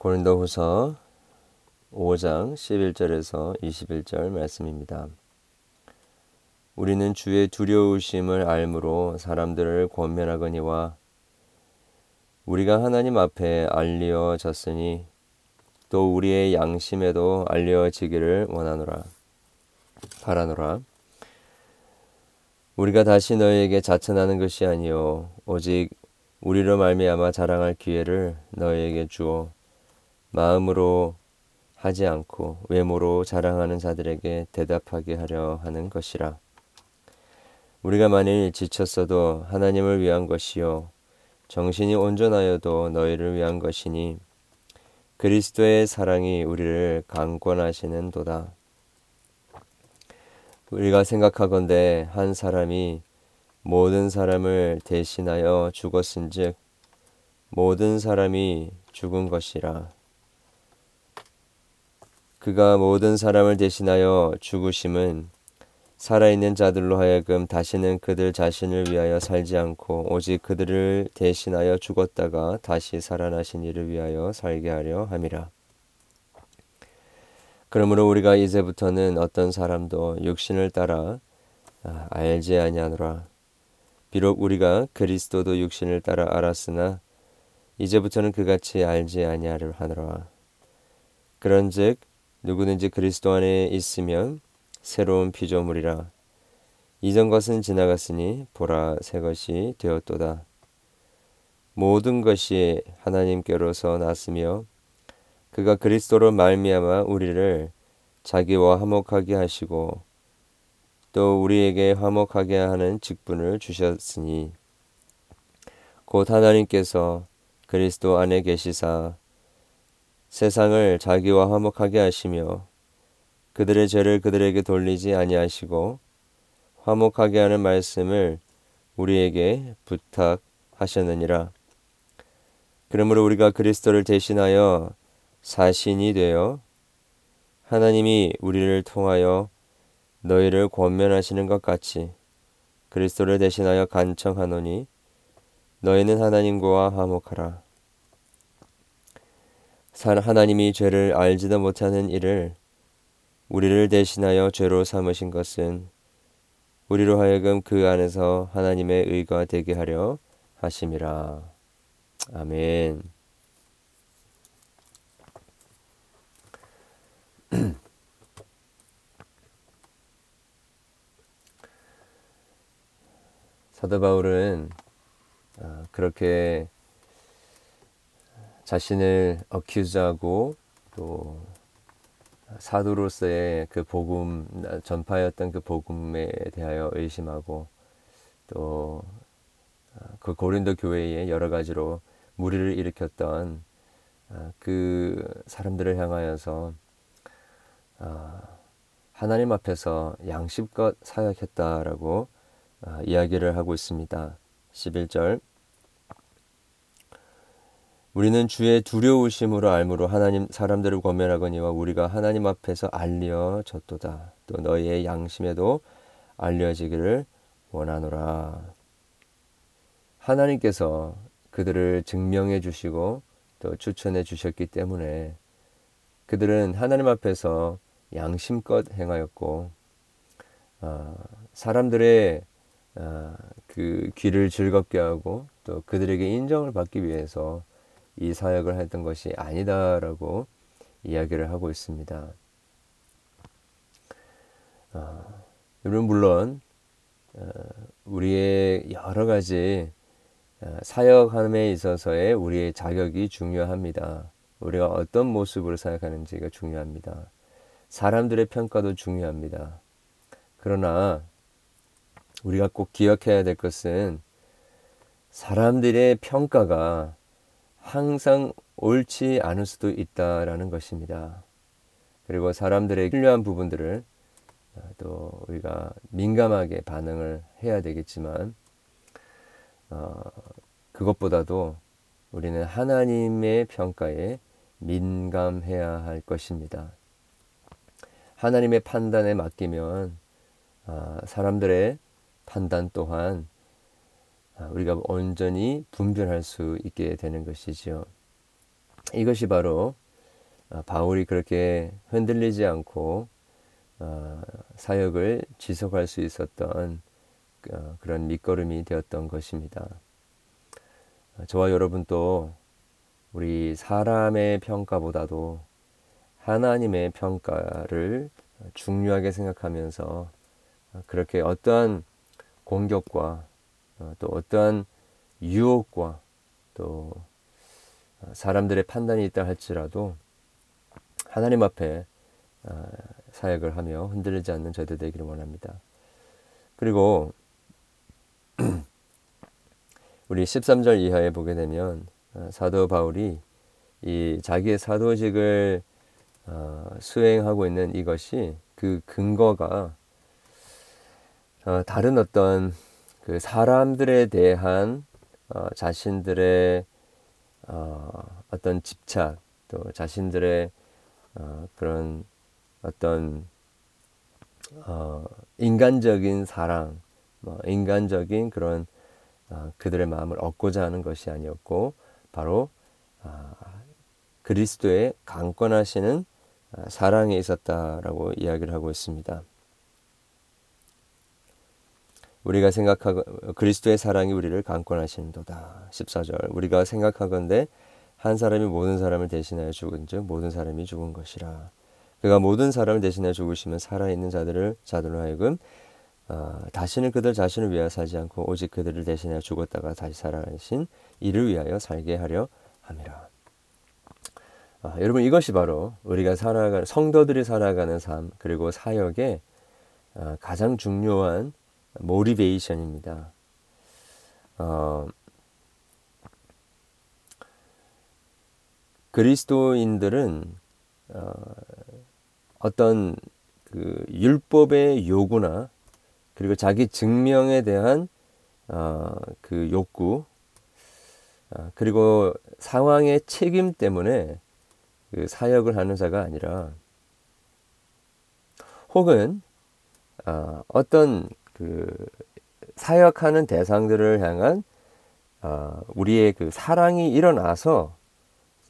고린도후서 5장 11절에서 21절 말씀입니다. 우리는 주의 두려우심을 알므로 사람들을 권면하거니와 우리가 하나님 앞에 알려졌으니 또 우리의 양심에도 알려지기를 원하노라 바라노라 우리가 다시 너희에게 자천하는 것이 아니요 오직 우리로 말미암아 자랑할 기회를 너희에게 주어 마음으로 하지 않고 외모로 자랑하는 자들에게 대답하게 하려 하는 것이라. 우리가 만일 지쳤어도 하나님을 위한 것이요 정신이 온전하여도 너희를 위한 것이니 그리스도의 사랑이 우리를 강권하시는 도다. 우리가 생각하건대 한 사람이 모든 사람을 대신하여 죽었은즉 모든 사람이 죽은 것이라. 그가 모든 사람을 대신하여 죽으심은 살아있는 자들로 하여금 다시는 그들 자신을 위하여 살지 않고 오직 그들을 대신하여 죽었다가 다시 살아나신 이를 위하여 살게 하려 함이라. 그러므로 우리가 이제부터는 어떤 사람도 육신을 따라 아, 알지 아니하노라. 비록 우리가 그리스도도 육신을 따라 알았으나 이제부터는 그같이 알지 아니하노라. 그런즉 누구든지 그리스도 안에 있으면 새로운 피조물이라 이전 것은 지나갔으니 보라 새 것이 되었도다. 모든 것이 하나님께로서 났으며 그가 그리스도로 말미암아 우리를 자기와 화목하게 하시고 또 우리에게 화목하게 하는 직분을 주셨으니 곧 하나님께서 그리스도 안에 계시사 세상을 자기와 화목하게 하시며 그들의 죄를 그들에게 돌리지 아니하시고 화목하게 하는 말씀을 우리에게 부탁하셨느니라. 그러므로 우리가 그리스도를 대신하여 사신이 되어 하나님이 우리를 통하여 너희를 권면하시는 것 같이 그리스도를 대신하여 간청하노니 너희는 하나님과 화목하라. 하나님이 죄를 알지도 못하는 일을 우리를 대신하여 죄로 삼으신 것은 우리로 하여금 그 안에서 하나님의 의가 되게 하려 하심이라. 아멘. 사도 바울은 아, 그렇게 자신을 어큐즈하고 또 사도로서의 그 복음 전파였던 그 복음에 대하여 의심하고 또 그 고린도 교회에 여러 가지로 무리를 일으켰던 아, 그 사람들을 향하여서 아, 하나님 앞에서 양심껏 사역했다라고 아, 이야기를 하고 있습니다. 11절 우리는 주의 두려우심으로 알므로 하나님 사람들을 권면하거니와 우리가 하나님 앞에서 알려졌도다. 또 너희의 양심에도 알려지기를 원하노라. 하나님께서 그들을 증명해 주시고 또 추천해 주셨기 때문에 그들은 하나님 앞에서 양심껏 행하였고 어, 사람들의 어, 그 귀를 즐겁게 하고 또 그들에게 인정을 받기 위해서 이 사역을 했던 것이 아니다라고 이야기를 하고 있습니다. 어, 여러분 물론 어, 우리의 여러 가지 어, 사역함에 있어서의 우리의 자격이 중요합니다. 우리가 어떤 모습으로 사역하는지가 중요합니다. 사람들의 평가도 중요합니다. 그러나 우리가 꼭 기억해야 될 것은 사람들의 평가가 항상 옳지 않을 수도 있다라는 것입니다. 그리고 사람들의 필요한 부분들을 어, 또 우리가 민감하게 반응을 해야 되겠지만 어, 그것보다도 우리는 하나님의 평가에 민감해야 할 것입니다. 하나님의 판단에 맡기면 어, 사람들의 판단 또한 아, 우리가 온전히 분별할 수 있게 되는 것이지요. 이것이 바로 바울이 그렇게 흔들리지 않고 사역을 지속할 수 있었던 그런 밑거름이 되었던 것입니다. 저와 여러분도 우리 사람의 평가보다도 하나님의 평가를 중요하게 생각하면서 그렇게 어떠한 공격과 어, 또 어떠한 유혹과 또 사람들의 판단이 있다 할지라도 하나님 앞에 어, 사역을 하며 흔들리지 않는 저희들 되기를 원합니다. 그리고 우리 13절 이하에 보게 되면 어, 사도 바울이 이 자기의 사도직을 어, 수행하고 있는 이것이 그 근거가 어, 다른 어떤 그 사람들에 대한 자신들의 어떤 집착 또 자신들의 그런 어떤 인간적인 사랑, 뭐 인간적인 그런 그들의 마음을 얻고자 하는 것이 아니었고 바로 아, 그리스도의 강권하시는 아, 사랑에 있었다라고 이야기를 하고 있습니다. 우리가 생각하고 그리스도의 사랑이 우리를 강권하시는도다. 14절. 우리가 생각하건대 한 사람이 모든 사람을 대신하여 죽은즉 모든 사람이 죽은 것이라. 그가 모든 사람을 대신하여 죽으시면 살아 있는 자들을 자들로 하여금 어, 다시는 그들 자신을 위하여 살지 않고 오직 그들을 대신하여 죽었다가 다시 살아나신 이를 위하여 살게 하려 함이라. 아, 여러분 이것이 바로 우리가 살아가는 성도들이 살아가는 삶 그리고 사역의 아, 가장 중요한 모리베이션입니다. 어, 그리스도인들은 어, 어떤 그 율법의 요구나 그리고 자기 증명에 대한 어, 그 욕구 어, 그리고 상황의 책임 때문에 그 사역을 하는 자가 아니라 혹은 어, 어떤 그 사역하는 대상들을 향한 어, 우리의 그 사랑이 일어나서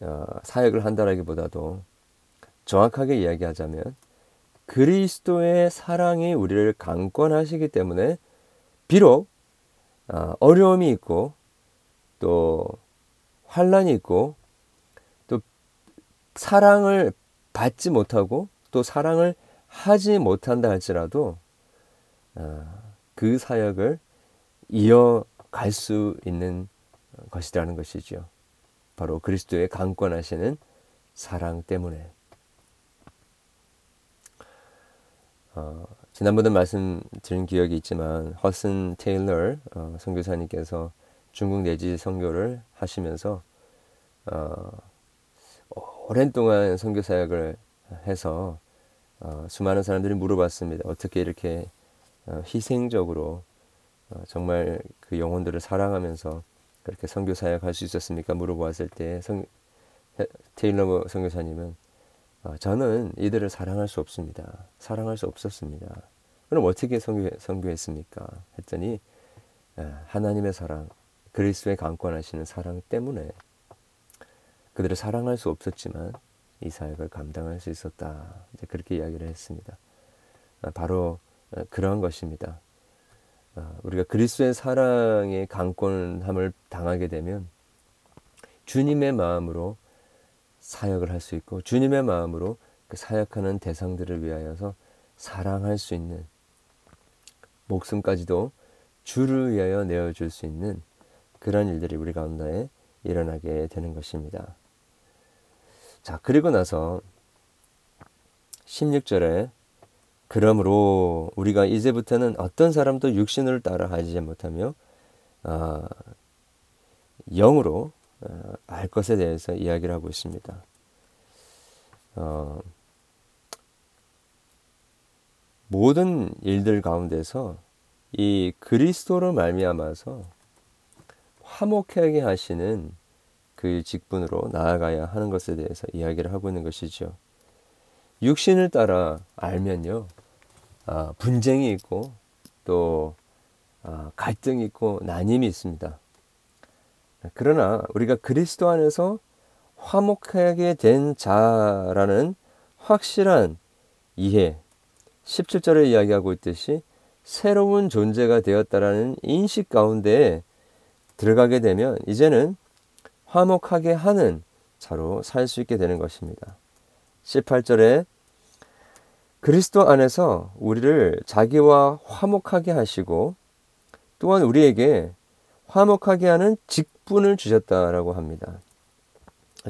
어, 사역을 한다라기보다도 정확하게 이야기하자면 그리스도의 사랑이 우리를 강권하시기 때문에 비록 어, 어려움이 있고 또 환란이 있고 또 사랑을 받지 못하고 또 사랑을 하지 못한다 할지라도 어, 그 사역을 이어갈 수 있는 것이라는 것이죠. 바로 그리스도의 강권하시는 사랑 때문에. 어, 지난번에 말씀드린 기억이 있지만 허슨 테일러 어, 선교사님께서 중국 내지 선교를 하시면서 어, 오랜 동안 선교 사역을 해서 어, 수많은 사람들이 물어봤습니다. 어떻게 이렇게 어, 희생적으로 어, 정말 그 영혼들을 사랑하면서 그렇게 선교 사역할 수 있었습니까? 물어보았을 때 성, 테일러 선교사님은 어, 저는 이들을 사랑할 수 없습니다. 사랑할 수 없었습니다. 그럼 어떻게 선교, 선교했습니까? 했더니 하나님의 사랑, 그리스도의 강권하시는 사랑 때문에 그들을 사랑할 수 없었지만 이 사역을 감당할 수 있었다. 이제 그렇게 이야기를 했습니다. 아, 바로 어, 그러한 것입니다. 아, 우리가 그리스도의 사랑의 강권함을 당하게 되면 주님의 마음으로 사역을 할 수 있고 주님의 마음으로 그 사역하는 대상들을 위하여서 사랑할 수 있는 목숨까지도 주를 위하여 내어줄 수 있는 그런 일들이 우리 가운데 일어나게 되는 것입니다. 자, 그리고 나서 16절에 그러므로 우리가 이제부터는 어떤 사람도 육신을 따라 하지 못하며 어, 영으로 어, 알 것에 대해서 이야기를 하고 있습니다. 어, 모든 일들 가운데서 이 그리스도로 말미암아서 화목하게 하시는 그 직분으로 나아가야 하는 것에 대해서 이야기를 하고 있는 것이죠. 육신을 따라 알면요, 아, 분쟁이 있고 또 아, 갈등이 있고 난임이 있습니다. 그러나 우리가 그리스도 안에서 화목하게 된 자라는 확실한 이해, 17절에 이야기하고 있듯이 새로운 존재가 되었다라는 인식 가운데 들어가게 되면 이제는 화목하게 하는 자로 살 수 있게 되는 것입니다. 18절에 그리스도 안에서 우리를 자기와 화목하게 하시고 또한 우리에게 화목하게 하는 직분을 주셨다라고 합니다.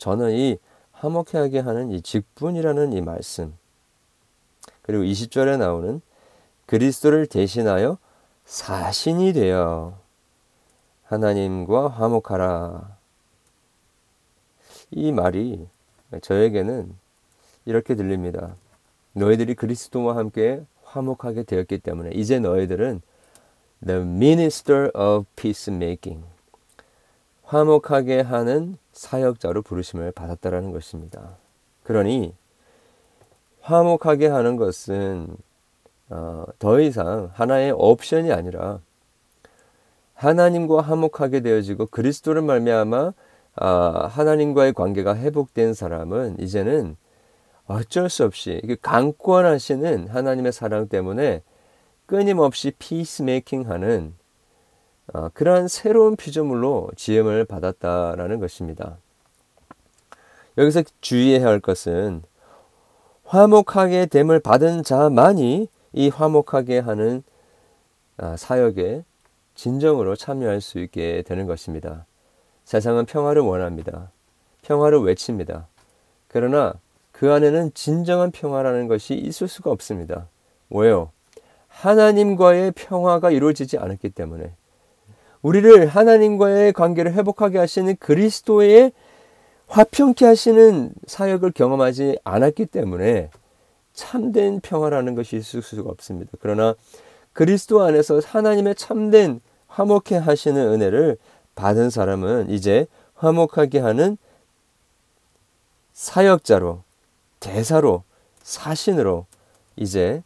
저는 이 화목하게 하는 이 직분이라는 이 말씀 그리고 20절에 나오는 그리스도를 대신하여 사신이 되어 하나님과 화목하라. 이 말이 저에게는 이렇게 들립니다. 너희들이 그리스도와 함께 화목하게 되었기 때문에 이제 너희들은 the minister of peacemaking 화목하게 하는 사역자로 부르심을 받았다라는 것입니다. 그러니 화목하게 하는 것은 어, 더 이상 하나의 옵션이 아니라 하나님과 화목하게 되어지고 그리스도를 말미암아 아, 하나님과의 관계가 회복된 사람은 이제는 어쩔 수 없이 강권하시는 하나님의 사랑 때문에 끊임없이 피스메이킹하는 어, 그러한 새로운 피조물로 지음을 받았다라는 것입니다. 여기서 주의해야 할 것은 화목하게 됨을 받은 자만이 이 화목하게 하는 아, 사역에 진정으로 참여할 수 있게 되는 것입니다. 세상은 평화를 원합니다. 평화를 외칩니다. 그러나 그 안에는 진정한 평화라는 것이 있을 수가 없습니다. 왜요? 하나님과의 평화가 이루어지지 않았기 때문에 우리를 하나님과의 관계를 회복하게 하시는 그리스도의 화평케 하시는 사역을 경험하지 않았기 때문에 참된 평화라는 것이 있을 수가 없습니다. 그러나 그리스도 안에서 하나님의 참된 화목해 하시는 은혜를 받은 사람은 이제 화목하게 하는 사역자로, 대사로, 사신으로 이제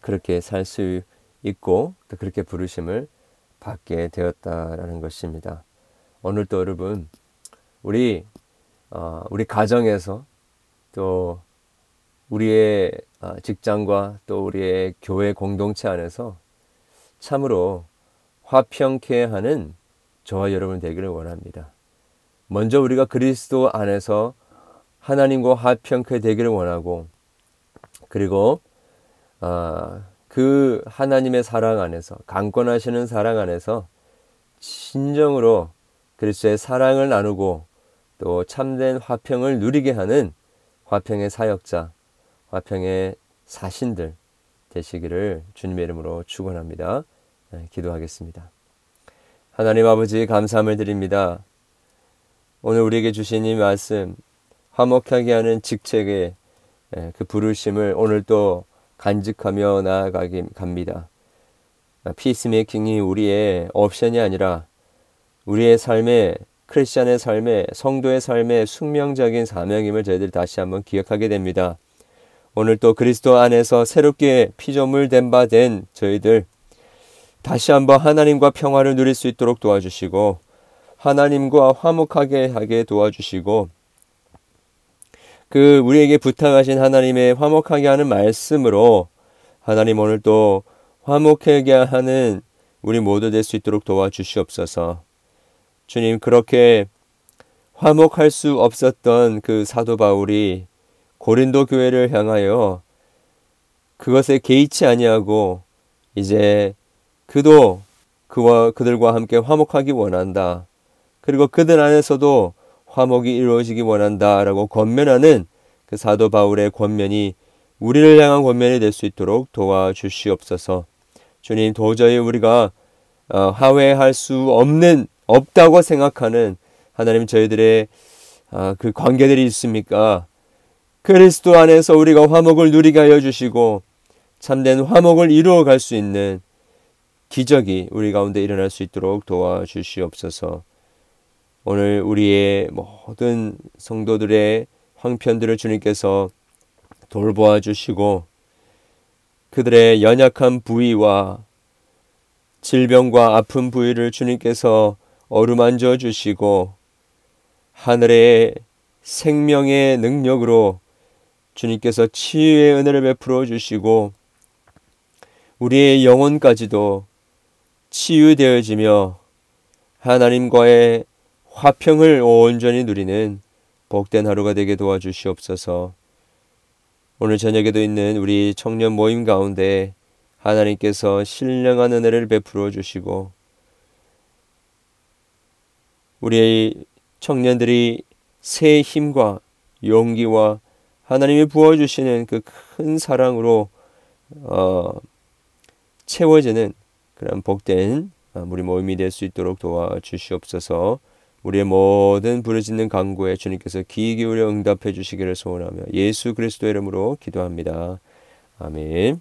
그렇게 살 수 있고 또 그렇게 부르심을 받게 되었다라는 것입니다. 오늘도 여러분 우리 어, 우리 가정에서 또 우리의 어, 직장과 또 우리의 교회 공동체 안에서 참으로 화평케 하는 저와 여러분 되기를 원합니다. 먼저 우리가 그리스도 안에서 하나님과 화평케 되기를 원하고 그리고 어, 그 하나님의 사랑 안에서 강권하시는 사랑 안에서 진정으로 그리스도의 사랑을 나누고 또 참된 화평을 누리게 하는 화평의 사역자, 화평의 사신들 되시기를 주님의 이름으로 축원합니다. 네, 기도하겠습니다. 하나님 아버지 감사함을 드립니다. 오늘 우리에게 주신 이 말씀 화목하게 하는 직책의 예, 그 부르심을 오늘 또 간직하며 나아가기 갑니다. 피스메이킹이 우리의 옵션이 아니라 우리의 삶의 크리스천의 삶의 성도의 삶의 숙명적인 사명임을 저희들이 다시 한번 기억하게 됩니다. 오늘 또 그리스도 안에서 새롭게 피조물 된 바 된 저희들 다시 한번 하나님과 평화를 누릴 수 있도록 도와주시고 하나님과 화목하게 하게 도와주시고 그 우리에게 부탁하신 하나님의 화목하게 하는 말씀으로 하나님 오늘 또 화목하게 하는 우리 모두 될 수 있도록 도와주시옵소서. 주님 그렇게 화목할 수 없었던 그 사도 바울이 고린도 교회를 향하여 그것에 개의치 아니하고 이제 그도 그와 그들과 함께 화목하기 원한다. 그리고 그들 안에서도 화목이 이루어지기 원한다라고 권면하는 그 사도 바울의 권면이 우리를 향한 권면이 될 수 있도록 도와주시옵소서. 주님 도저히 우리가 어, 하회할 수 없는 없다고 생각하는 하나님 저희들의 아, 그 관계들이 있습니까? 그리스도 안에서 우리가 화목을 누리게 하여 주시고 참된 화목을 이루어 갈 수 있는 기적이 우리 가운데 일어날 수 있도록 도와주시옵소서. 오늘 우리의 모든 성도들의 황편들을 주님께서 돌보아 주시고 그들의 연약한 부위와 질병과 아픈 부위를 주님께서 어루만져 주시고 하늘의 생명의 능력으로 주님께서 치유의 은혜를 베풀어 주시고 우리의 영혼까지도 치유되어지며 하나님과의 화평을 온전히 누리는 복된 하루가 되게 도와주시옵소서. 오늘 저녁에도 있는 우리 청년 모임 가운데 하나님께서 신령한 은혜를 베풀어 주시고 우리 청년들이 새 힘과 용기와 하나님이 부어주시는 그 큰 사랑으로 어, 채워지는 그런 복된 우리 모임이 될 수 있도록 도와주시옵소서. 우리의 모든 부르짖는 간구에 주님께서 귀 기울여 응답해 주시기를 소원하며 예수 그리스도의 이름으로 기도합니다. 아멘.